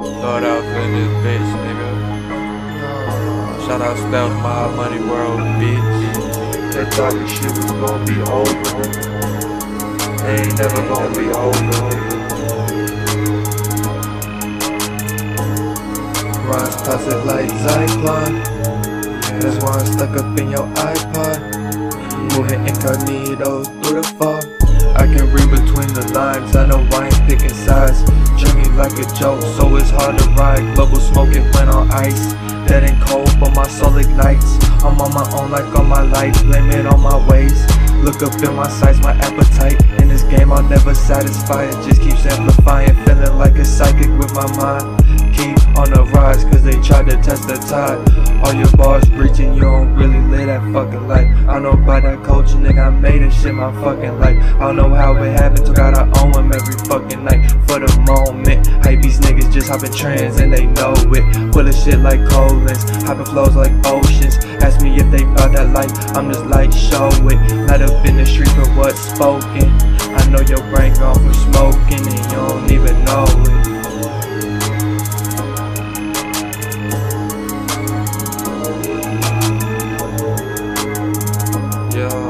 Thought out in this bitch, nigga. Shout out Stealth My Money World, bitch. They thought this shit was gonna be over. They ain't never gonna be over. Rhymes toxic like Zyklon. That's why I'm stuck up in your iPod. Moving incognito through the fog. I can read between the lines, I know I ain't picking sides. Me like a joke, so it's hard to ride. Global smoking when on ice. Dead and cold, but my soul ignites. I'm on my own like all my life, it on my ways. Look up in my sights, my appetite. In this game, I'll never satisfy it. Just keeps amplifying, feeling like a psychic with my mind. On the rise, cause they tried to test the tide. All your bars breaching, you don't really live that fucking life. I know by that culture, nigga, I made this shit my fucking life. I don't know how it happened, so gotta own them every fucking night. For the moment, hype these niggas just hopping trends and they know it. Full shit like colons, hopping flows like oceans. Ask me if they bout that life, I'm just like, show it. Light up in the street for what's spoken. I know your brain gone from smoking and you don't even know it. Yeah.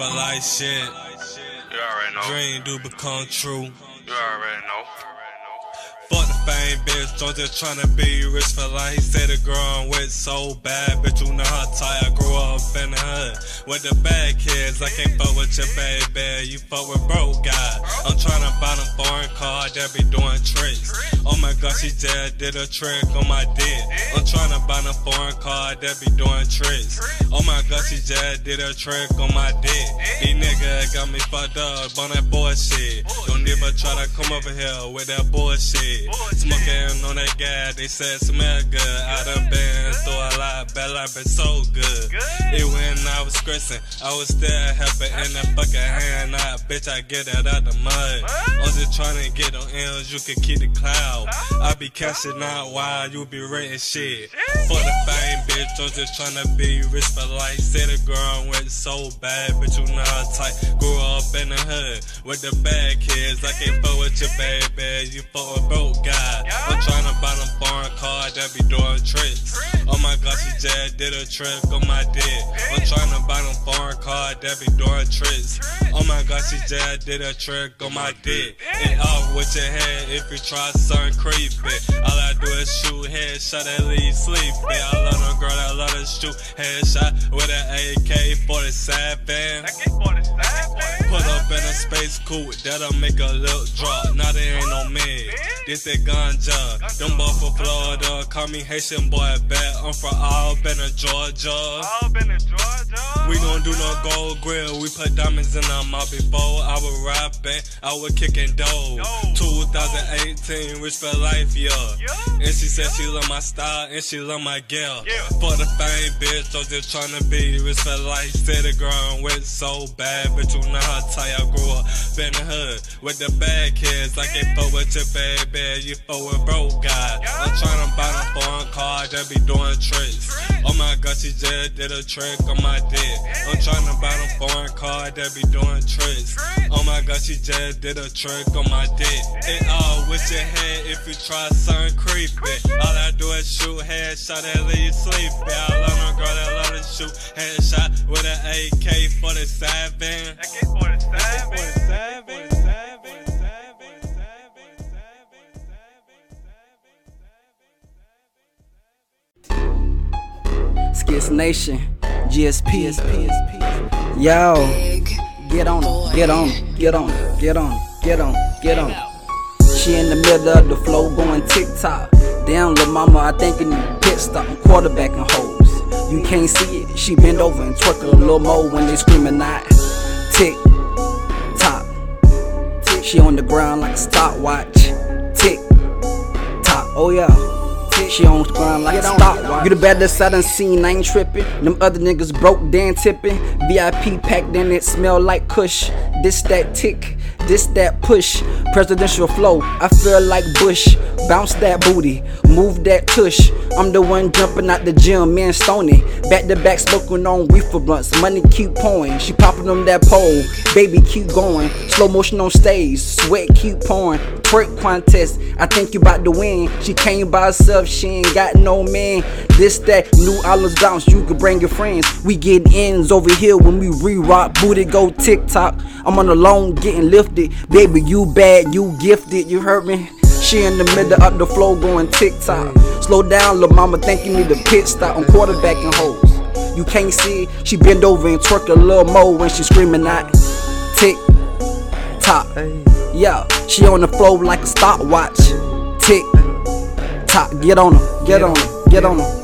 For life shit. You already know. Dream do become true. You already know. Fuck the fame, bitch. I'm just tryna be rich for life. He said the girl I'm with so bad, bitch. You know how tight I grew up in the hood. With the bad kids, I can't fuck with your baby. You fuck with broke guys. I'm tryna buy them foreign car that be doing tricks. Oh my god, she just did a trick on my dick. I'm tryna buy a foreign car that be doing tricks. Oh my god, she just did a trick on my dick. These niggas got me fucked up on that bullshit. Don't ever try to come over here with that bullshit. Smoking on that gas, they said smell good. I done been through a lot, bad life been so good. It when I was stressing, I was still helping in that fucking hand out. Bitch, I get it out the mud. I'm just trying to get on L's, you can keep the cloud. I be cashing out while you be renting shit. For the fame, bitch, I'm just trying to be rich for life. Say the girl went so bad, bitch, you know how tight. Grew up in the hood with the bad kids. I can't fuck with your baby, you fuck with broke guy. I'm trying to buy them foreign car that be doing tricks. Oh my god, she just did a trick on my dick. I'm trying to buy them foreign car that be doing tricks. Oh my god, she just did a trick on my dick. And off with your head if you try something creepy. All I do is shoot headshot and leave sleepy. I love them girl that love to shoot headshot with an AK 47. Put up in a space coupe, that'll make a little drop. Now they ain't no man. This that ganja. Them boy from Florida, call me Haitian boy back. I'm from Albany, Georgia. In Georgia. We gon' do no gold grill. We put diamonds in our mouth before I was rapping. I was kicking dough. 2018, rich for life, yeah. And she said she love my style and she love my girl. Yeah. For the fame, bitch, I'm just tryna be rich for life. Said the ground with so bad, but you know how tight I grew up in the hood with the bad kids. I can't fuck with your baby, you fuck with broke guys. I'm tryna buy them foreign car that be doing tricks. Oh my god, she just did a trick on my dick. I'm tryna buy them foreign car that be doing tricks. Oh my god, she just did a trick on my dick. It all oh, with your head if you try something creepy. All I do is shoot headshot and leave you sleepy. I love no girl that love to shoot headshot with an AK 47. AK-47. Skits Nation, GSP. Yo, get on it, get on it, get on it, get on it, get on it, get on it. She in the middle of the flow going TikTok. Damn, lil' mama, I think in the pit stop, I'm quarterbacking hoes. You can't see it, she bend over and twerk a little more when they screaming out. Tick, tock. She on the ground like a stopwatch. Tick, tock. Oh yeah. She on the ground like a stopwatch. You the baddest I done seen, I ain't tripping. Them other niggas broke, Dan tipping. VIP packed in it, smell like Kush. This that tick, this that push. Presidential flow, I feel like Bush. Bounce that booty, move that tush. I'm the one jumping out the gym, man Stony. Back to back smoking on reefer blunts. Money keep pouring, she popping on that pole. Baby keep going, slow motion on stage. Sweat keep pouring. Twerk contest, I think you about to win. She came by herself, she ain't got no man. This that New Orleans bounce, you could bring your friends. We get ends over here when we re-rock. Booty go TikTok. I'm on the loan getting lifted. Baby, you bad, you gifted. You heard me? She in the middle of the flow going TikTok. Slow down, little mama, think you need a pit stop. I'm quarterbacking hoes. You can't see it. She bend over and twerk a little more when she screaming out tick tock. Yeah, she on the flow like a stopwatch. Tick tock. Get on her, get on her, get on her.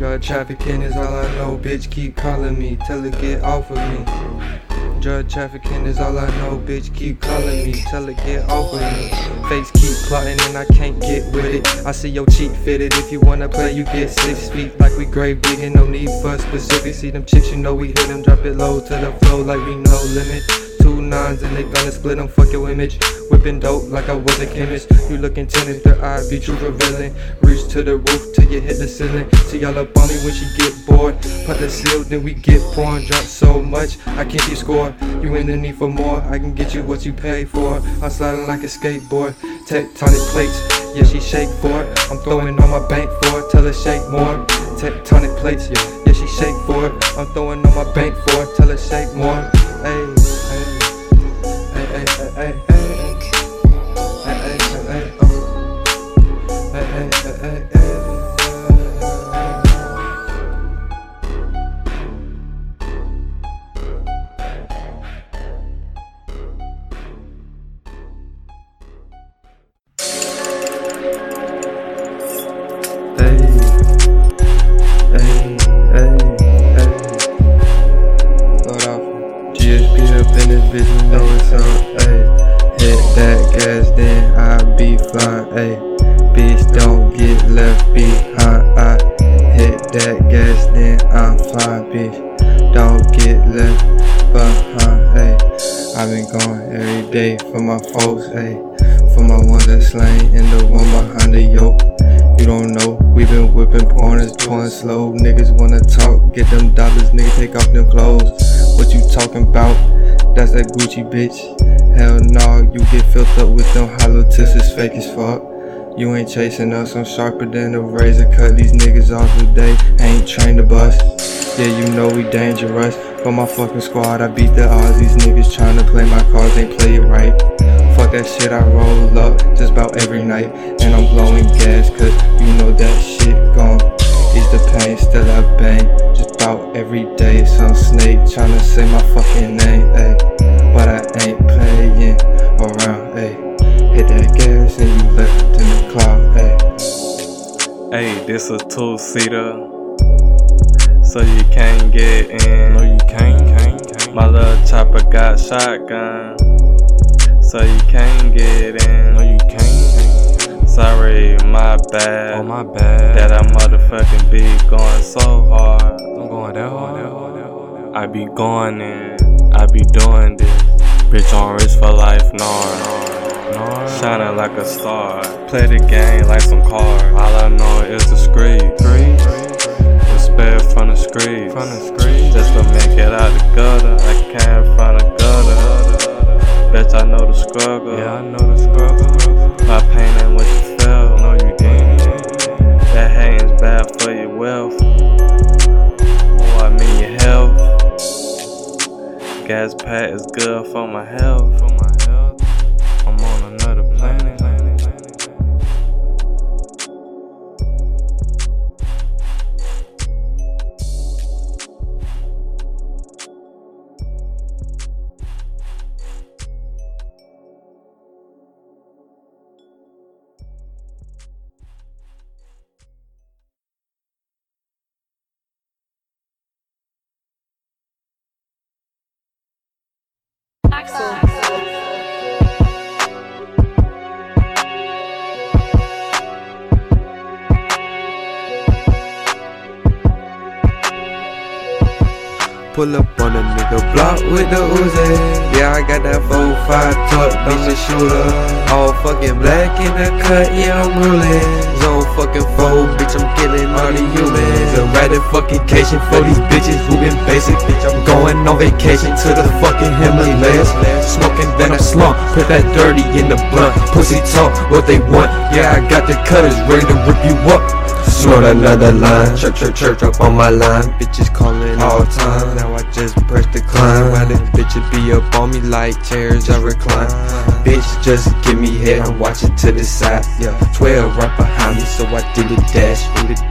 Drug trafficking is all I know, bitch. Keep calling me, tell her get off of me. Drug trafficking is all I know, bitch. Keep calling me, tell her get off of me. Face keep plotting and I can't get with it. I see your cheek fitted. If you wanna play, you get six feet like we grave digging. No need for specific. See them chicks, you know we hit them. Drop it low to the flow like we no limit. Two nines and they gonna split them. Fuck your image. Whipping dope like I was a chemist. You looking tinted, the eye be true revealing. Reach to the roof till you hit the ceiling. See y'all up on me when she get bored. Put the seal, then we get porn. Drop so much, I can't keep score. You in the need for more, I can get you what you pay for. I'm sliding like a skateboard. Tectonic plates, yeah, she shake for it. I'm throwing on my bank for it, tell her shake more. Tectonic plates, yeah, yeah, she shake for it. I'm throwing on my bank for it, tell her shake more. Hey, hey, hey, hey. Hey, every day for my folks. Hey, for my ones that's slain and the one behind the yoke. You don't know, we been whipping corners, pouring slow. Niggas wanna talk, get them dollars, nigga, take off them clothes. What you talking about? That's that Gucci bitch. Hell no, you get filled up with them hollow tips, it's fake as fuck. You ain't chasing us, I'm sharper than a razor. Cut these niggas off today, ain't trained to bust. Yeah, you know we dangerous. For my fucking squad, I beat the odds. These niggas tryna play my cards, ain't play it right. Fuck that shit, I roll up just about every night. And I'm blowing gas, cause you know that shit gone. Ease the pain, still I bang. Just about every day, some snake tryna say my fucking name, ayy. But I ain't playing around, ayy. Hit that gas and you left in the cloud, ayy. Hey, this a two seater. So you can't get in. No, you can't, can't, can't. My little chopper got shotgun. So you can't get in. No, you can't. Sorry, my bad. Oh my bad. That I motherfucking be going so hard. I'm going that hard, that hard, that hard. I be going in. I be doing this. Bitch on wrist for life, no. Shining like a star. Play the game like some cards. All I know is the street. Street. Just to make it out the gutter. Pull up on a nigga block with the Uzi. Yeah, I got that 4-5 tuck, bitch a shooter. All fucking black in the cut, yeah, I'm ruling. Zone fucking foe, bitch, I'm killing all the humans. A ratted fucking cation for these bitches who been basic. Bitch, I'm going on vacation to the fucking Himalayas. Smoking then I slump, put that dirty in the blunt. Pussy talk what they want. Yeah, I got the cutters ready to rip you up. Snort another line, church, church, church up on my line. Bitches calling all time. Now I just press decline. Why them bitches be up on me like chairs I recline? Bitch, just give me head I'm watching to the side. Yeah, 12 right behind me, so I did a dash,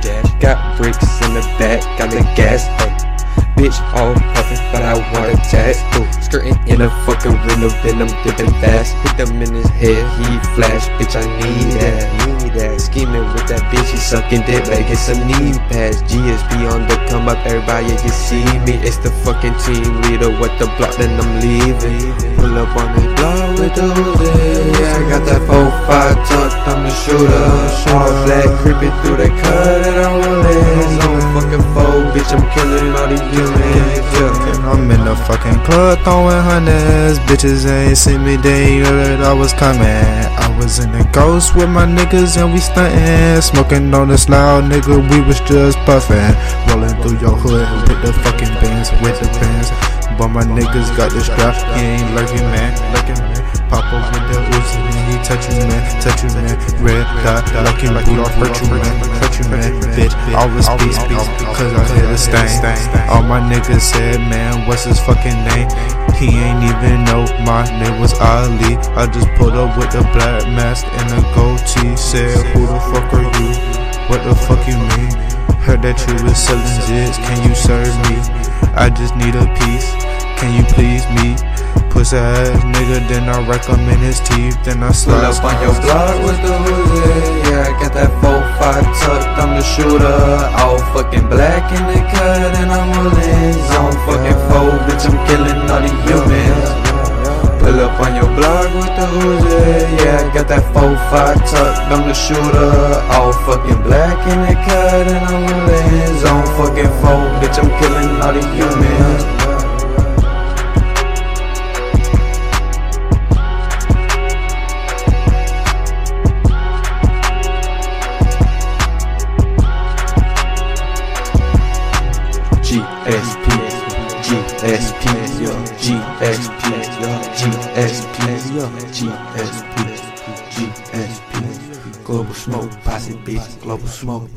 dash. Got bricks in the back, got the gas. Ay. Bitch, all puffin', but I want a tattoo. Skirting in a fucking window, then I'm dipping fast. Hit them in his head, he flash. Bitch, I need that, need that. Scheming with that bitch, he sucking dick, making some knee pads. GSP on the come up, everybody can see me. It's the fucking team leader with the block, then I'm leaving. Pull up on the block with the Uzi. Yeah, I got that 4-5 tucked, I'm the shooter. All black, creeping through the cut, and I'm rolling. Zone fucking foe, bitch, I'm killing all these Yeah. I'm in the fucking club throwing hundreds. Bitches ain't seen me, they that I was coming. I was in the ghost with my niggas and we stunting. Smoking on this loud nigga, we was just puffing. Rolling through your hood with the fucking bands, with the bands. But my niggas got the strap, he ain't lurking, man. Lurking, man. Pop up with the Uzi, man. He touch you, man. Touch you, man. Red dot, lucky like you hurt you, man. Hurt you, man. Bitch, always peace, peace. Cause I hear the stain. All my niggas said, man, what's his fucking name? He ain't even know my name was Ali. I just pulled up with the black mask and a goatee. Said, who the fuck are you? What the fuck you mean? Heard that you was selling zids, can you serve me? I just need a piece, can you please me? Pussy ass nigga, then I in his teeth, then I Pull up on your block with the Uzi. Yeah, I got that 4-5 tucked, I'm the shooter. All fucking black in the cut, and I'm rolling. Zone fucking foe, bitch, I'm killing all the humans. Pull up on your block with the Uzi. Yeah, I got that 4-5 tucked, I'm the shooter. All fucking black in the cut, and I'm rolling. Zone fucking foe, bitch, I'm killing all the humans. GSP, GSP, GSP. Global smoke, posse bitch, global smoke.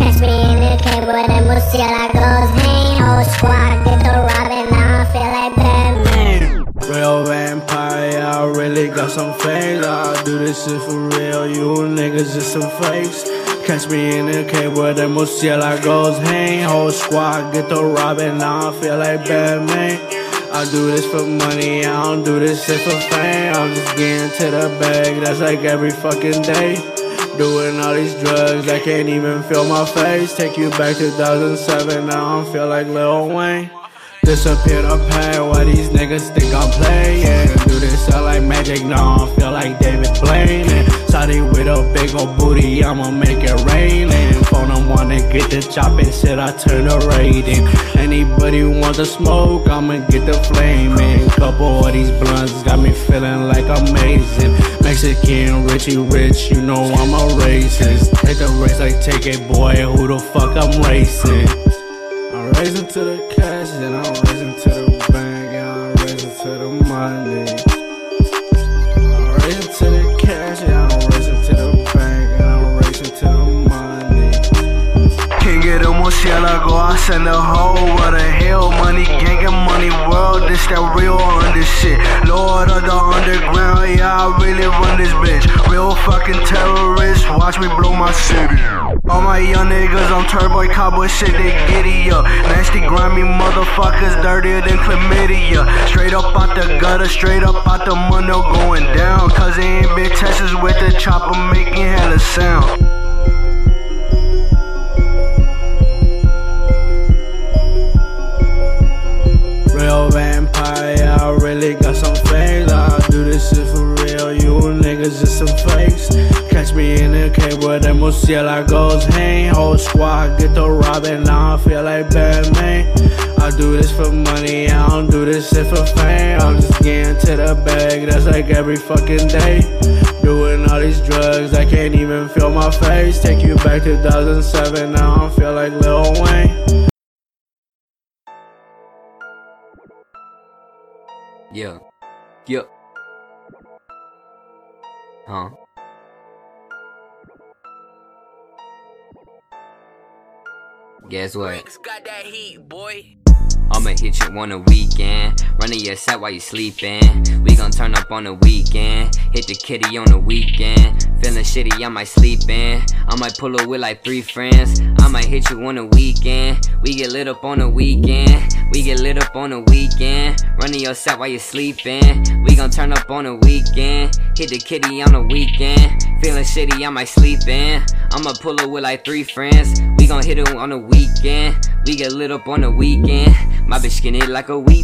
Catch me in the cave with them murciélagos Hang whole squad, get the robbing Now I feel like Batman Real vampire, I really got some fame. I do this shit for real, you niggas just some fakes. Catch me in the cave where the murciélagos hang. Whole squad get the robbing, now I feel like Batman. I do this for money, I don't do this shit for fame. I'm just getting to the bag, that's like every fucking day. Doing all these drugs, I can't even feel my face. Take you back to 2007, now I feel like Lil Wayne. Disappear the pain, why these niggas think I'm playing? Do this sound like magic, now I feel like David Blaine. And with a big ol' booty, I'ma make it rain. Them wanna get the chopping shit, I turn the rating. Anybody want the smoke, I'ma get the flame. And couple of these blunts got me feeling like amazing. Mexican, Richie Rich, you know I'm a racist. Hit the race like take it, boy, who the fuck I'm racing? I'm racing to the cash and I'm racing to the bank and I'm racing to the money. Get a murciélago, I send a hoe, what the hell, money, gang and money world, this that real on this shit. Lord of the underground, yeah, I really run this bitch. Real fucking terrorist, watch me blow my city. All my young niggas on turbo cowboy shit, they giddy up. Nasty, grimy motherfuckers, dirtier than chlamydia. Straight up out the gutter, straight up out the mundo going down. Cause they ain't been Texas with the chopper making hella sound. really got some face. I do this shit for real, you niggas just some fakes. Catch me in the cave where them murciélagos hang. Whole squad get the Robin, now I feel like Batman. I do this for money, I don't do this shit for fame. I'm just getting to the bag, that's like every fucking day. Doing all these drugs, I can't even feel my face. Take you back to 2007, now I feel like Lil Wayne. Yeah. Yeah. Huh? Guess what? got that heat, boy. I'ma hit you on the weekend. Running your set while you sleeping. We gon' turn up on the weekend. Hit the kitty on the weekend. Feeling shitty, I might sleep in. I might pull up with like three friends. I might hit you on the weekend. We get lit up on the weekend. We get lit up on the weekend. Running your set while you're sleeping. We gon' turn up on the weekend. Hit the kitty on the weekend. Feeling shitty, I might sleep in. I'ma pull up with like three friends. We gon' hit it on the weekend. We get lit up on the weekend. My bitch skinny like a wheat.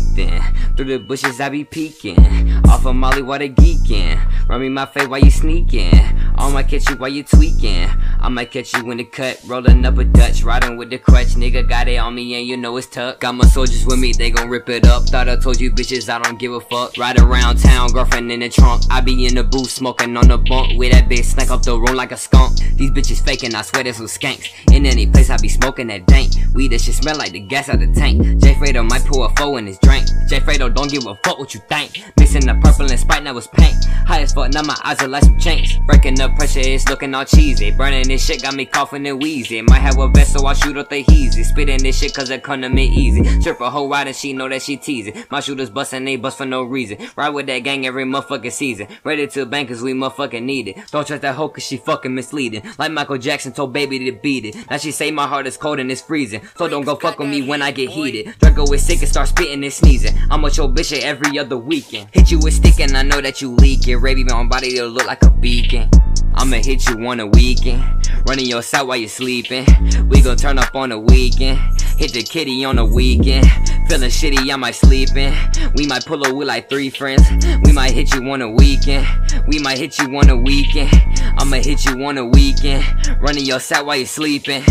Through the bushes I be peeking. Off of Molly while they geeking. Run me my face while you sneaking. I might catch you while you tweaking. I might catch you in the cut, rolling up a Dutch, riding with the crutch. Nigga got it on me and you know it's tough. Got my soldiers with me, they gon' rip it up. Thought I told you bitches I don't give a fuck. Ride around town, girlfriend in the trunk. I be in the booth smoking on the bunk with that bitch snack up the room like a skunk. These bitches faking, I swear this was skanks. In any place I be smoking that dank. Weed that shit smell like the gas out the tank. J Fredo might pour a foe in his drink. J Fredo don't give a fuck what you think. Mixing the purple and Sprite now it's pink. High as fuck, now my eyes are like some chinks. Breaking up pressure, it's looking all cheesy. Burning this shit got me coughing and wheezy. Might have a vest so I shoot up the heezy. Spitting this shit cause it come to me easy. Trip a whole ride and she know that she teasing. My shooters busting, they bust for no reason. Ride with that gang every motherfucking season. Ready to bank cause we motherfucking need it. Don't trust that hoe cause she fucking misleading. Like Michael Jackson told baby to beat it. Now she say my heart is cold and it's freezing. So don't go fuck with me when I get heated. Draco is sick and start spitting and sneezing. I'ma show bitch every other weekend. Hit you with stick and I know that you leaking. Raby my body, it'll look like a beacon. I'ma hit you on the weekend. Running your side while you sleeping. We gon' turn up on the weekend. Hit the kitty on the weekend. Feeling shitty, I might sleep in. We might pull up with like three friends. We might hit you on the weekend. We might hit you on the weekend. I'ma hit you on the weekend. Running your side while you sleeping.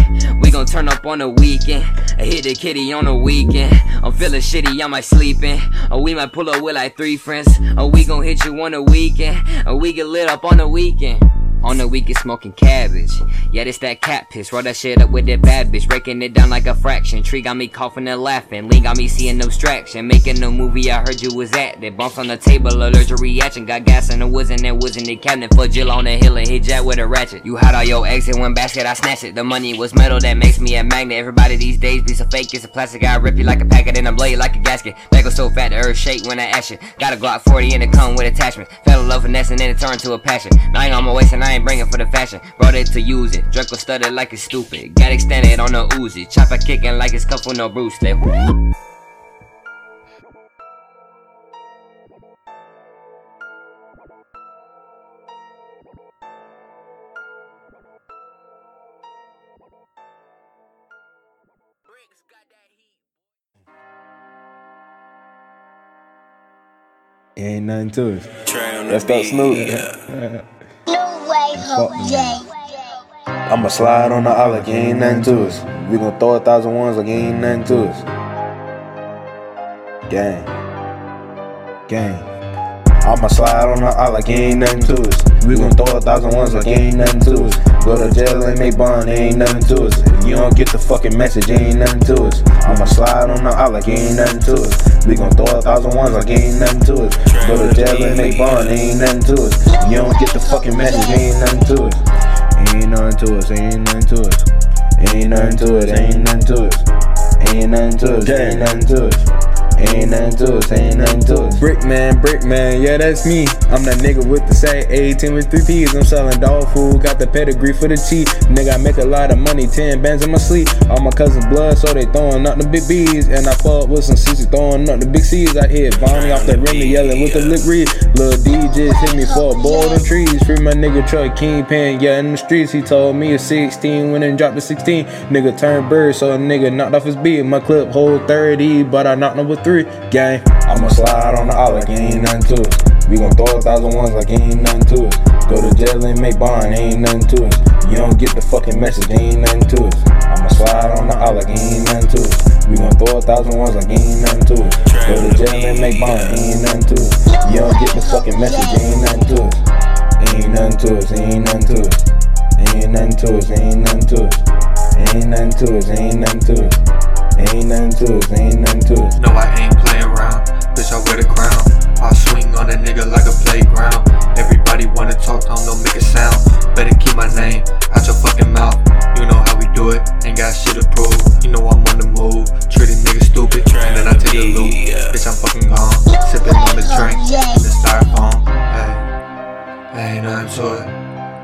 We gon' turn up on the weekend. I hit the kitty on the weekend. I'm feeling shitty, I might sleep in. Or we might pull up with like three friends. Or we gon' hit you on the weekend. Or we get lit up on the weekend. On the weekend smoking cabbage. Yeah, this that cat piss. Roll that shit up with that bad bitch. Breaking it down like a fraction. Tree got me coughing and laughing. Lee got me seeing abstraction. Making the movie I heard you was at. That bumps on the table, allergic reaction. Got gas in the woods and there was in the cabinet. For Jill on the hill and hit Jack with a ratchet. You had all your eggs in one basket, I snatched it. The money was metal that makes me a magnet. Everybody these days be so fake, it's a plastic. I rip you like a packet and I blow you like a gasket. That go so fat the earth shake when I ash it. Got a Glock 40 and it come with attachment. Fell in love finesse and then it turned to a passion. Now I ain't on my waist and I ain't bringing for the fashion. Brought it to use it. Draco studded like it's stupid. Got extended on the Uzi. Chopper kicking like it's cuff with no Bruce. They Ain't nothing to it. That's that Snoop. I'ma slide on the island, ain't nothing to us. We gon' throw a thousand ones like ain't nothing to us. Gang. Gang. I'ma slide on the island, like ain't nothing to us. We gon' throw a thousand ones like ain't nothing to us. Go to jail and make bond, ain't nothing to us. You don't get the fucking message, ain't nothing to us. I'ma slide on the island, like ain't nothing to us. We gon' throw a thousand ones like ain't nothing to us. Go to jail and make bond, ain't nothing to us. You don't get the fucking message, ain't nothing to us. Ain't nothing to us, ain't nothing to us. It Ain't nothing to us, ain't nothing to us. Ain't nothing to us, ain't nothing to us. Ain't nothing to us, ain't nothing to us. Brick man, brick man, yeah, that's me. I'm that nigga with the sack, 18 with 3 P's. I'm selling dog food, got the pedigree for the cheap. Nigga, I make a lot of money, 10 bands in my sleep. All my cousins blood, so they throwing up the big B's. And I fuck with some CC throwing up the big C's. I hit Bonnie off the rim, yelling with the lip read. Lil D just hit me for a bowl and trees. Free my nigga Troy Kingpin, yeah, in the streets. He told me a 16, went and dropped the 16. Nigga turned bird, so a nigga knocked off his beat. My clip hold 30, but I knocked number three. Gang. I'ma slide on the island, like ain't nothing to us. We gon' throw a thousand ones like ain't nothing to us. Go to jail and make bond, ain't nothing to us. You don't get the fucking message, ain't nothing to us. I'ma slide on the out like ain't nothing to us. We gon' throw a thousand ones like ain't nothing to us. Go to jail and make bond, ain't nothing to us. You don't get the fucking message, ain't nothing to us. Ain't nothing to us, ain't nothing to us. Ain't nothing to us, ain't nothing to us. Ain't nothing to us, ain't nothing to us. Ain't nothing to us, ain't nothing to us. No, I ain't playing around. Bitch, I wear the crown. I swing on a nigga like a playground. Everybody wanna talk, Tom, don't make a sound. Better keep my name out your fucking mouth. You know how we do it, ain't got shit to prove. You know I'm on the move, treat a nigga stupid, and then I take the loot. Bitch, I'm fucking gone. Sipping on the drink in the styrofoam. Hey, ain't nothing to it.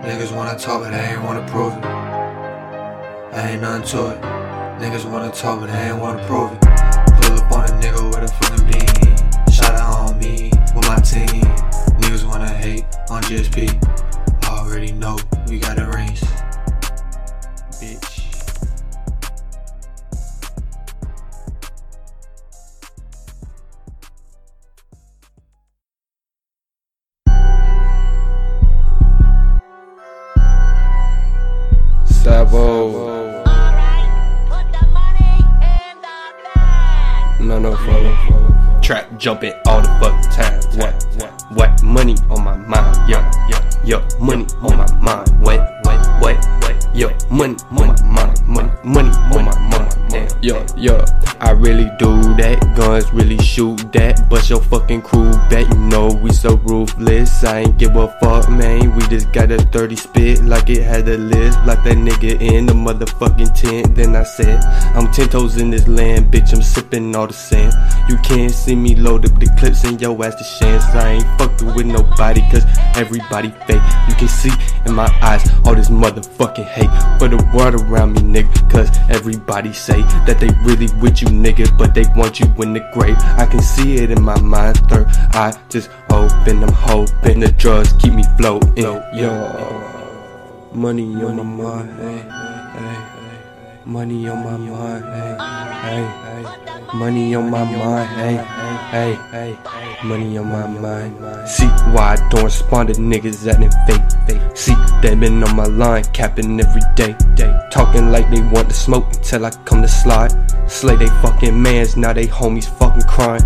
Niggas wanna talk, but they ain't wanna prove it. Ain't nothing to it. Niggas wanna talk, but they ain't wanna prove it. Pull up on a nigga with a fucking beam. Shout out on me with my team. Niggas wanna hate on GSP. Already know we got the rings. Trap jumping all the fucking time. What, what? Money on my mind. Yo, yo, yo. Money on my mind. What, what, what, what? Yo, money on my mind. Money, money on my. Yo, yo. I really do that. Guns really shoot that. Bust your fucking crew back. You know we so ruthless. I ain't give a fuck, man. We just got a 30 spit like it had a list. Like that nigga in the motherfucking tent. Then I said, I'm 10 toes in this land, bitch. I'm sipping all the sand. You can't see me load up the clips in your ass to chance. I ain't fucking with nobody, cause everybody fake. You can see in my eyes all this motherfucking hate for the world around me, nigga. Cause everybody say that they really with you, nigga, but they want you in the grave. I can see it in my mind, third I just open. I'm hoping the drugs keep me floating. Yo, money on my mind, hey, hey. Money on my mind, hey, hey. hey. Money on my mind, hey, hey, hey. Money on my mind. See why I don't respond to niggas acting fake. Fake See, they been on my line, capping every day. Day. Talking like they want to smoke until I come to slide. Slay they fucking mans, now they homies fucking crying.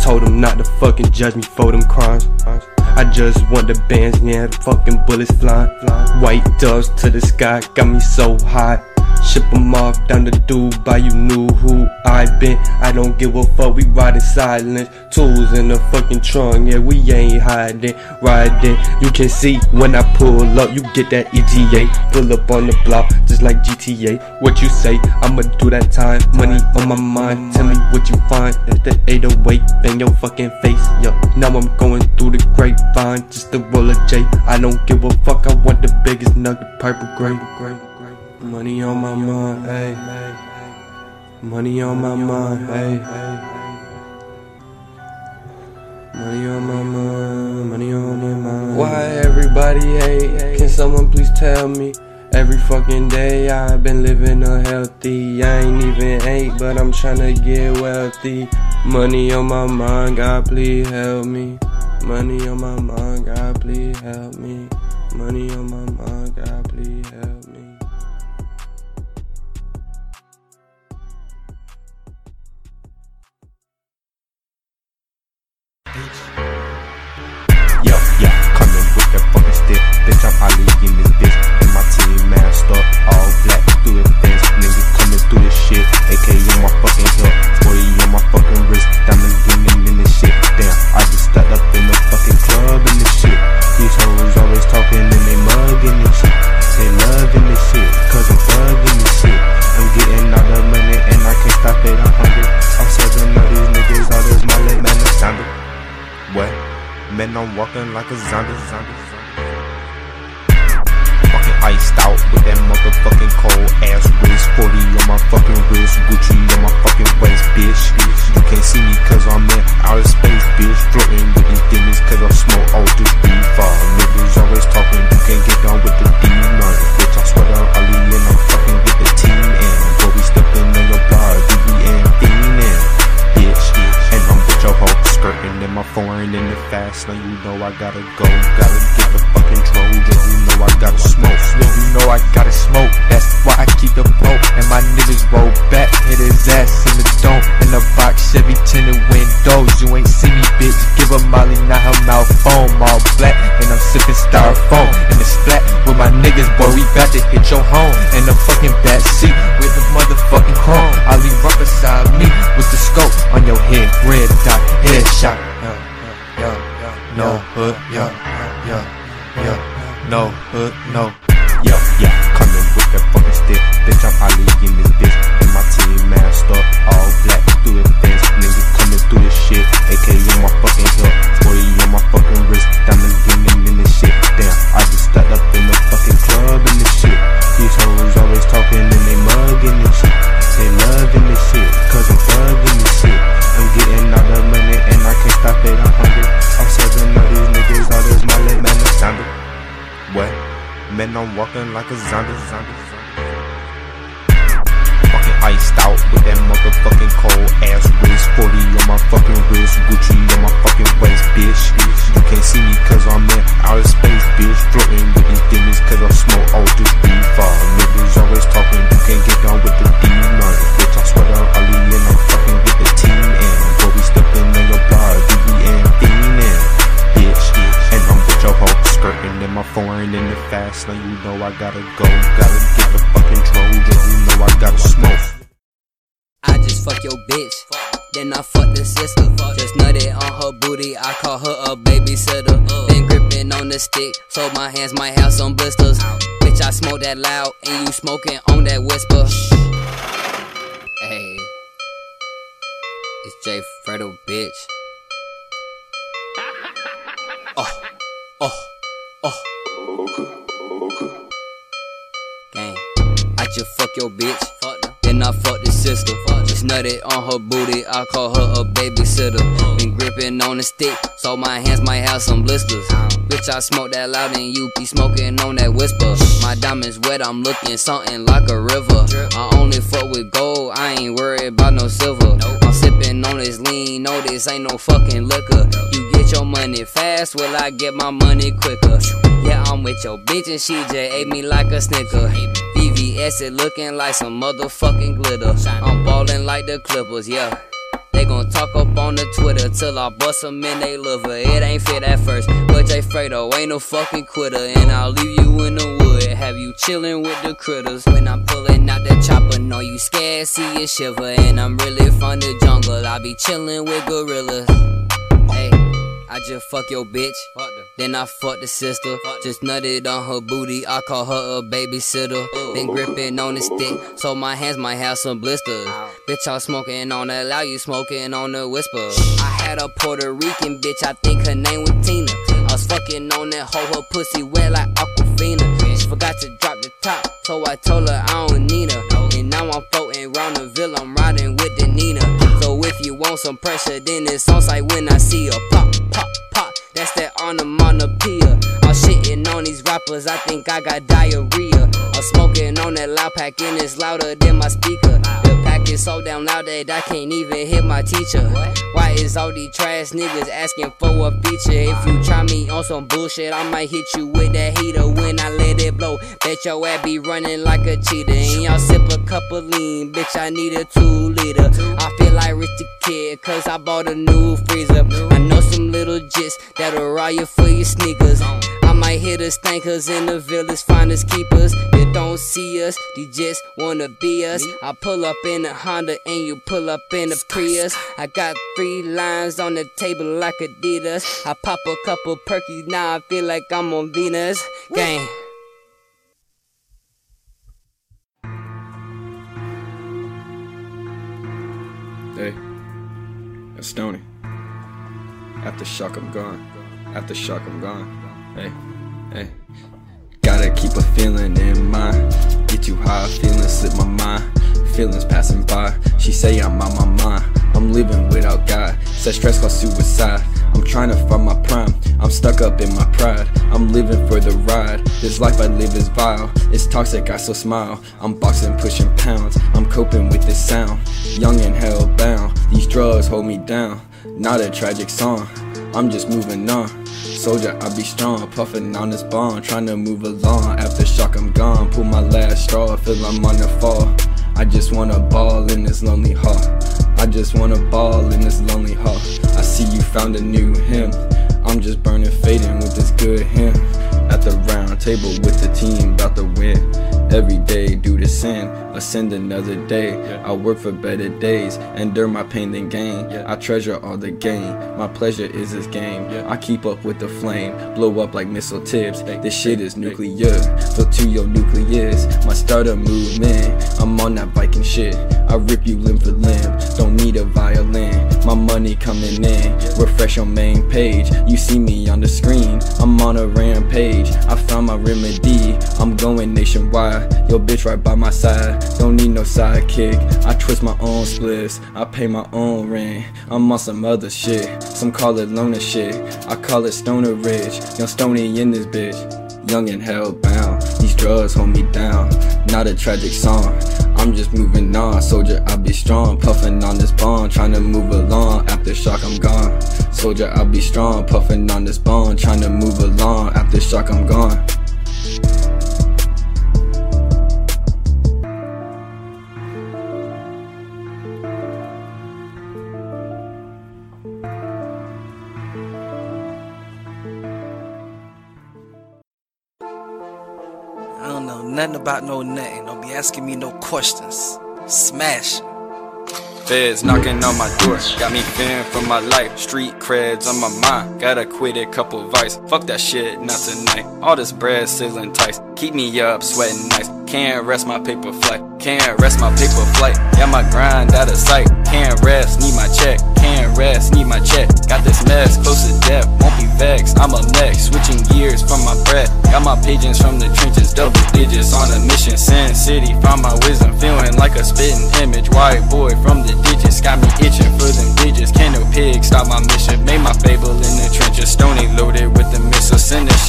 Told them not to fucking judge me for them crimes. I just want the bands, yeah, the fucking bullets flying. White doves to the sky, got me so high. Ship 'em off down to Dubai, you knew who I been. I don't give a fuck, we riding silence. Tools in the fucking trunk, yeah, we ain't hiding. Riding, you can see when I pull up, you get that ETA. Pull up on the block, just like GTA. What you say, I'ma do that time. Money on my mind, tell me what you find. If the 808 bang your fucking face, yo. Now I'm going through the grapevine, just to roll of J. I don't give a fuck, I want the biggest nugget, purple gray. Money on my mind, hey. Money on my mind, hey. Money on my mind, money on my mind. Why everybody hate? Can someone please tell me? Every fucking day I've been living unhealthy. I ain't even eight, but I'm tryna get wealthy. Money on my mind, God please help me. Money on my mind, God please help me. Money on my Bitch, I'm Ali red dot, headshot. Yeah, yeah, yeah, no hood, yeah, yeah, yeah, no hood, no. Yeah, yeah, coming with that fucking stick. Bitch, I'm Ali in this bitch. And my team masked up, all black, through the fence. Niggas coming through this shit. AK on my fucking hip, 40 on my fucking wrist. Diamonds gleaming in this shit. Damn, I just stepped up in the fucking club in this shit. These hoes always talking and they mugging this shit. They loving this shit, cause I'm thugging this shit. I'm getting all the money and I can't stop it, I'm hungry. I'm serving all these niggas, all this my late man, it's sounded. What? Man, I'm walking like a zombie, zombie, zombie. Iced out with that motherfucking cold ass wrist. 40 on my fucking wrist, Gucci on my fucking waist, bitch. You can't see me cause I'm in outer space, bitch. Floating with these demons cause I smoke all this weed. Fall uh, niggas always talking, you can't get down with the demon. Bitch, I swear to Ali and I'm fucking with the team. And boy, we stepping on your block, DB and fiending, bitch. bitch. And I'm with your hoe, skirting in my foreign in the fast lane. You know I gotta go, gotta get the fucking drone. You know I gotta smoke. Fuck your bitch. Then I fuck the sister. Just nutted on her booty. I call her a babysitter. Been gripping on the stick, so my hands might have some blisters. Bitch, I smoke that loud, and you smoking on that whisper. Hey, it's Jay Fredo, bitch. Oh, oh, oh. Gang. I just fuck your bitch. Then I fuck the sister. Just nutted on her booty. I call her a babysitter. Been gripping on the stick, so my hands might have some blisters. Bitch, I smoke that loud and you be smoking on that whisper. My diamonds wet, I'm looking something like a river. I only fuck with gold, I ain't worried about no silver. I'm sipping on this lean, no, this ain't no fucking liquor. You get your money fast, will I get my money quicker? Yeah, I'm with your bitch and she just ate me like a snicker. VVS it looking like some motherfucking glitter. I'm ballin' like the Clippers, yeah. They gon' talk up on the Twitter till I bust them in they liver. It ain't fit at first, but Jay Fredo ain't no fucking quitter. And I'll leave you in the wood, have you chillin' with the critters. When I'm pullin' out the chopper, know you scared, see you shiver. And I'm really from the jungle, I be chillin' with gorillas. I just fuck your bitch, then I fuck the sister. Just nutted on her booty, I call her a babysitter. Been gripping on the stick, so my hands might have some blisters. Bitch, I'm smoking on the loud, you smoking on the whisper. I had a Puerto Rican bitch, I think her name was Tina. I was fucking on that hoe, her pussy wet like Aquafina. She forgot to drop the top, so I told her I don't need her. And now I'm floating round the villa, I'm some pressure, then it's on site when I see her. Pop, pop, pop, that's that onomatopoeia. I'm shitting on these rappers, I think I got diarrhea. I'm smoking on that loud pack and it's louder than my speaker. The so damn loud that I can't even hear my teacher. Why is all these trash niggas asking for a feature? If you try me on some bullshit, I might hit you with that heater when I let it blow. Bet your ass be running like a cheetah. And y'all sip a cup of lean, bitch, I need a two liter. I feel like Rich the Kid, cause I bought a new freezer. I know some little jits that'll rob you for your sneakers. Might hit a stankers in the village, finest keepers. They don't see us, they just wanna be us. I pull up in a Honda and you pull up in a Prius. I got three lines on the table like Adidas. I pop a couple perkies, now I feel like I'm on Venus. Gang. Hey, that's Stoney. After shock, I'm gone. After shock, I'm gone. Hey, hey. Gotta keep a feeling in mind. Get too high, feelings slip my mind. Feelings passing by. She say I'm on my mind. I'm living without God. Said stress cause suicide. I'm trying to find my prime. I'm stuck up in my pride. I'm living for the ride. This life I live is vile. It's toxic, I still smile. I'm boxing, pushing pounds. I'm coping with this sound. Young and hell bound. These drugs hold me down. Not a tragic song. I'm just moving on. Soldier, I be strong, puffing on this bomb, trying to move along. After shock, I'm gone. Pull my last straw, feel I'm on the fall. I just wanna ball in this lonely hall. I just wanna ball in this lonely hall. I see you found a new hymn. I'm just burning, fading with this good hymn. At the round table with the team, about to win. Every day, do the sin, ascend another day. I work for better days, endure my pain then gain. I treasure all the gain, my pleasure is this game. I keep up with the flame, blow up like missile tips. This shit is nuclear, flow to your nucleus. My starter movement, I'm on that Viking shit. I rip you limb for limb, don't need a violin. My money coming in, refresh your main page. You see me on the screen, I'm on a rampage. I found my remedy, I'm going nationwide. Yo, bitch, right by my side, don't need no sidekick. I twist my own splits, I pay my own rent. I'm on some other shit, some call it loner shit. I call it stoner rich, young stony in this bitch. Young and held bound, these drugs hold me down. Not a tragic song. I'm just moving on, soldier. I'll be strong, puffing on this bond, trying to move along. After shock, I'm gone. Soldier, I'll be strong, puffing on this bond, trying to move along. After shock, I'm gone. About no nothing. Don't be asking me no questions. Smash. Feds knocking on my door, got me fearing for my life. Street creds on my mind, gotta quit a couple vice. Fuck that shit, not tonight. All this bread sizzling tight, keep me up, sweating nice. Can't rest my paper flight, can't rest my paper flight. Yeah, my grind out of sight, can't rest, need my check. Can't rest, need my check. Got this mess close to death, won't be vexed. I'm a mech, switching gears from my breath. Got my pigeons from the trenches, double digits on a mission. Sin City, found my wisdom, feeling like a spitting image. White boy from the digits, got me itching for them digits. Can no pig stop my mission? Made my fable in the trenches, stony loaded with the missile.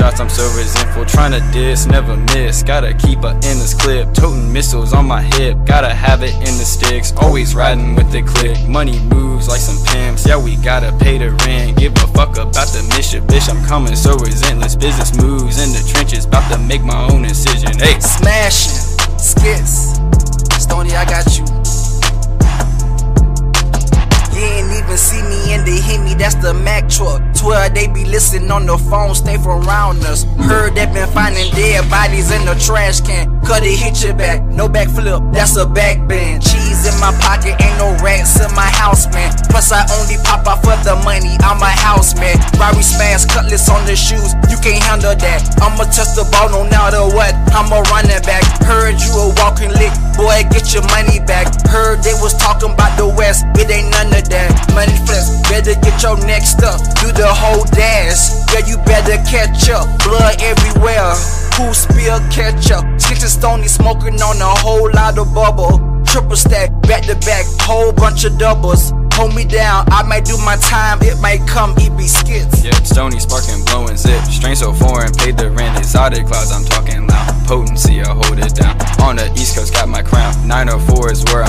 Shots, I'm so resentful. Trying to diss, never miss. Gotta keep a in this clip, toting missiles on my hip. Gotta have it in the sticks, always riding with the click. Money moves like some pimps, yeah, we gotta pay the rent. Give a fuck about the mission, bitch. I'm coming so relentless. Business moves in the trenches, about to make my own decision. Hey, Smashing. Skits. Stony, I got you. Ain't even see me and they hit me, that's the Mack truck. Swear they be listening on the phone, stay from around us. Heard they been finding dead bodies in the trash can. Cut it, hit your back, no backflip, that's a back bend. Cheese in my pocket, ain't no rats in my house, man. Plus, I only pop out for the money, I'm a house, man. Robbery smash, cutlass on the shoes, you can't handle that. I'ma touch the ball no matter what, I'm a running back. Heard you a walking lick, boy, get your money back. Heard they was talking about the West, it ain't none of that. Money flex, better get your next up, do the whole dance. Yeah, you better catch up, blood everywhere. Who spill ketchup? Skitch stony smoking on a whole lot of bubble. Triple stack, back to back, whole bunch of doubles. Hold me down, I might do my time, it might come, it be skits. Yeah, stony sparking, blowing zip. Strain so foreign, paid the rent. Exotic clouds, I'm talking loud. Potency, I hold it down. On the east coast, got my crown. 904 is where.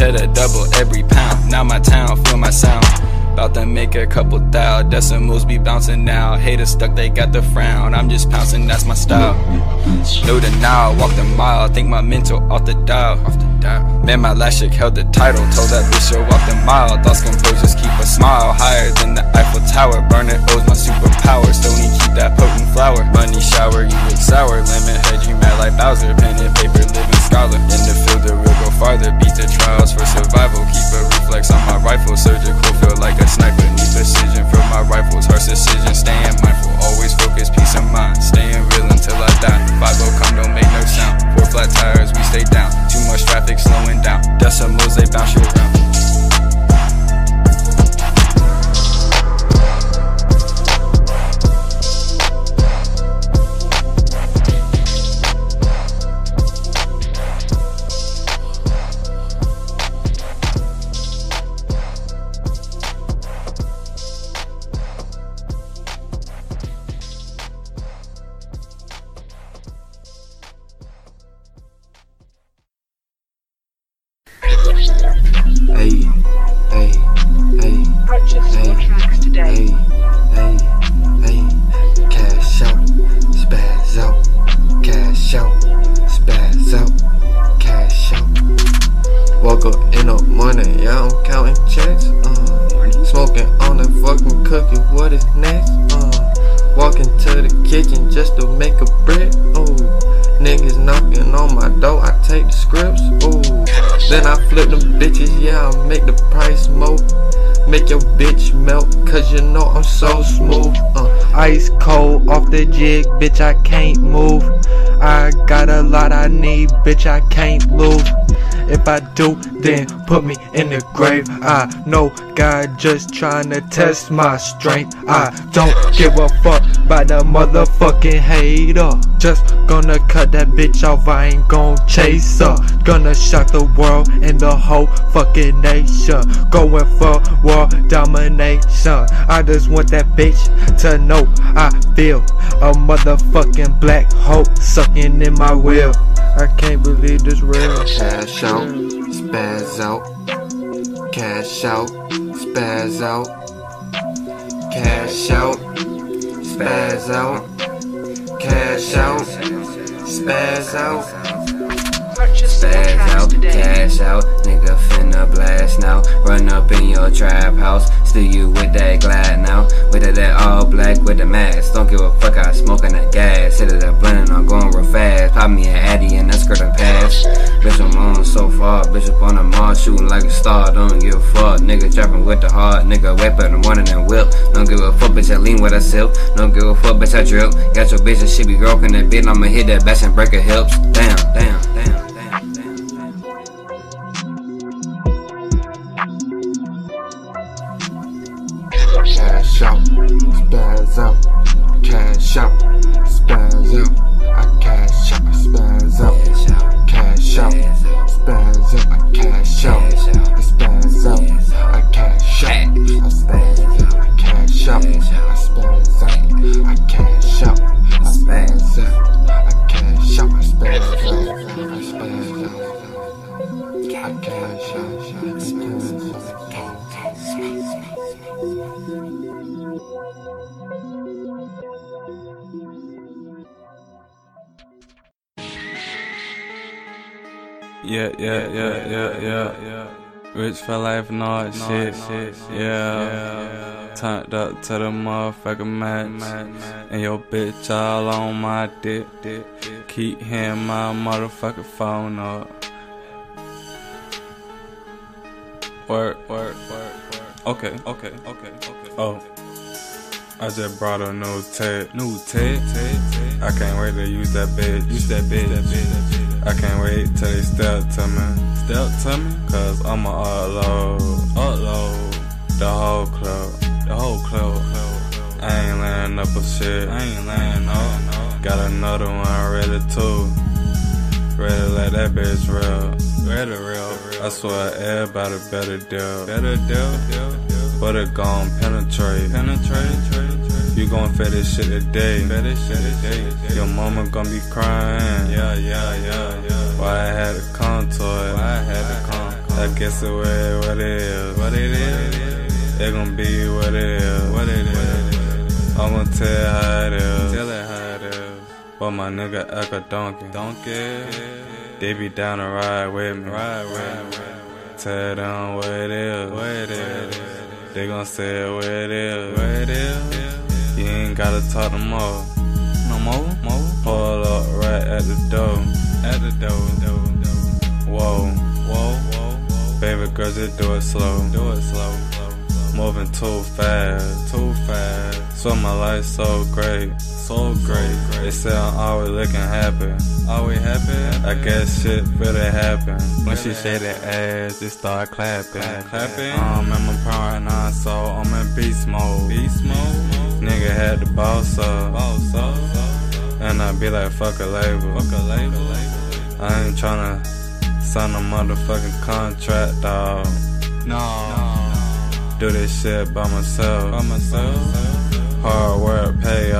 Cheddar double every pound. Now my town, feel my sound. About to make a couple thou. Decimals be bouncing now. Haters stuck, they got the frown. I'm just pouncing, that's my style. The now, walk the mile. Think my mental off the dial. Off the dial. Man, my last chick held the title. Told that bitch she'll walk the mile. Thoughts composed, just keep a smile. Higher than the Eiffel Tower. Burning O's my superpower. Still need keep that potent flower. Money shower, you look sour. Lemon head, you mad like Bowser. Pen and paper, living scholar. In the field, the real farther. Beat the trials for survival. Keep a reflex on my rifle. Surgical, feel like a sniper. Need precision from my rifles. Harsh decision, staying mindful. Always focus, peace of mind. Staying real until I die. 5 come, don't make no sound. Four flat tires, we stay down. Too much traffic, slowing down. Decimals, they bounce around. Flip them bitches, yeah, I make the price more. Make your bitch melt, cause you know I'm so smooth. Uh, ice cold off the jig, bitch, I can't move. I got a lot I need, bitch, I can't lose. If I do, then put me in the grave. I know God just trying to test my strength. I don't give a fuck by the motherfucking hater. Just gonna cut that bitch off, I ain't gon' chase her. Gonna shock the world and the whole fucking nation. Going for world domination. I just want that bitch to know I feel a motherfucking black hole sucking in my will. I can't believe this real. Cash out, spaz out. Cash out, spaz out. Cash out, spaz out. Cash out, spaz out. Spaz out, cash out, nigga finna blast now. Run up in your trap house, still you with that glad now. With that, that all black with the mask. Don't give a fuck, I smoking that gas. Hit it that blending, I'm going real fast. Pop me an Addy and that skirt and pass. Bitch, I'm on so far, bitch up on the mall, shooting like a star. Don't give a fuck, nigga trapping with the heart. Nigga up the morning and whip. Don't give a fuck, bitch, I lean with a silk. Don't give a fuck, bitch, I drip. Got your bitch and she be broken that bit, I'ma hit that bass and break her hips. Damn, damn, damn. Cash out, spaz out, cash out, spaz out. I cash out, spaz out, cash out, spaz out, I cash out, I spaz out, I cash out, I spaz out, I cash out, I spaz out, I cash out, I spaz out, Yeah, yeah, yeah, yeah, yeah, yeah. Rich for life and all that shit, shit, yeah. Turned up to the motherfucking match. And your bitch all on my dick. Keep hearing my motherfucking phone up. Work, work, work, work. Okay, okay, okay, okay. Oh. I just brought a new tech, new tech, I can't wait to use that bitch, use that bitch, that bitch, that bitch. I can't wait till they step to me, step to me, cause I'ma upload, upload the whole club, the whole club. I ain't laying up a shit, I ain't laying up. Got another one ready too, ready to let that bitch real, ready real. I swear everybody better deal, better deal, but it gon' penetrate, penetrate. You gon' fed this shit today. Fed this shit today. Your mama gon' be crying. Yeah, yeah, yeah, yeah. Why I had to come to it. Why I had to come. I guess it was what it is. What it is. It gon' be what it is. What it is. I'm gon' tell you how it is. Tell it how it is. But my nigga act a donkey. Donkey. They be down to ride with me. Ride with me. Tell them what it is. What it is. They gon' say what it is. What it is. Gotta talk to more. No more? More? Pull up right at the door. At the door. Whoa. Whoa. Whoa. Baby girl, just do it slow. Do it slow. Moving too fast. Too fast. So my life so great. So great. They say I'm always looking happy. Always happy? I guess shit really happen. When she shake that ass, it start clapping. Clapping? Um, I'm in my prime right now, so I'm in beast mode. Beast mode? Nigga had the boss up. Boss up. And I be like, fuck a label. Fuck a label. I ain't tryna sign a motherfucking contract, dog. No. Do this shit by myself. By myself. Hard work pay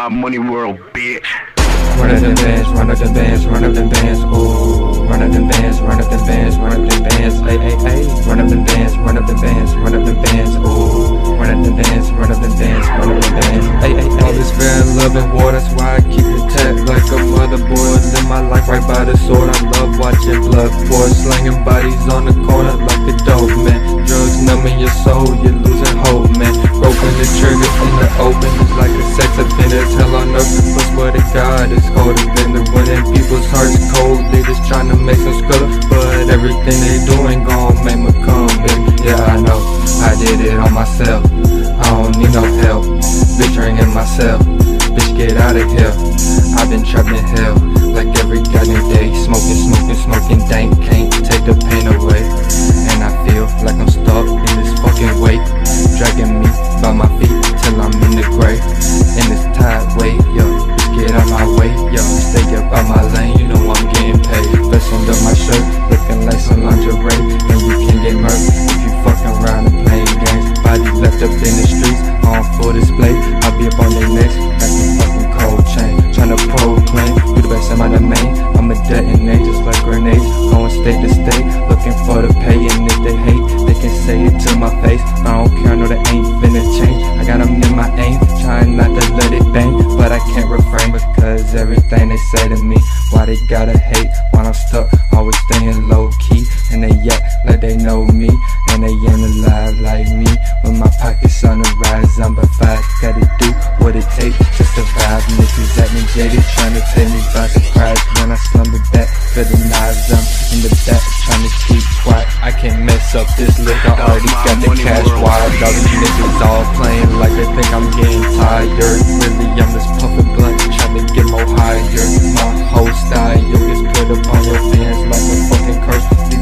Stuff my money world, bitch. Run up them bands, run up them bands, run up them bands, ooh. run up them bands, run up them bands, run up them bands, ay, ay, ay. Run up them bands, run up them bands, run up them bands, ooh. Run up them bands, run up them bands, run up them bands, ay, ay, ay. All this fan loving war, that's why I keep it tapped like a motherboard. Live my life right by the sword, I love watching blood pour. Slanging bodies on the corner like a dope man. Drugs numbing your soul, you're losing hope, man. Groping the trigger in the open It's like a sex offender. Hell on earth, but swear to God, it's colder than the and people's hearts cold. They just trying to make some scuttle, but everything they doing gon' make me come back. Yeah, I know, I did it on myself. I don't need no help. Bitch, ringing myself. Bitch, get out of here. I've been trapped in hell like every goddamn day. Smoking, smoking, smoking, dank. Can't take the pain away. And I feel like I'm stuck in this fucking weight. Dragging by my feet till I'm in the grave. In this tide way, yo. Get out my way, yo. Stay up out my lane, you know I'm getting paid. Vest under my shirt, looking like some lingerie. And you can get murdered if you fucking around and playing games. Body left up in the streets, on full display. I'll be up on their necks, like a fucking cold chain. Tryna proclaim, you the best in my domain. I'ma detonate just like grenades. Going state to state, looking for the pay. And if they hate, can say it to my face. I don't care, know they ain't finna change. I got them in my aim, trying not to let it bang. But I can't refrain because everything they say to me, why they gotta hate while I'm stuck, always staying low key. And they act like they know me, and they ain't alive like me. When my pockets on the rise, I'm a five, gotta do what it takes. Niggas at me, jaded, trying to take me by surprise. When I slumber back for the knives, I'm in the back trying to keep quiet. I can't mess up this lick, I already got the cash wired. All these niggas all playing like they think I'm getting tired. Really, I'm just puffin' blunt, trying to get more higher. My whole style is put upon your fans like a fucking curse.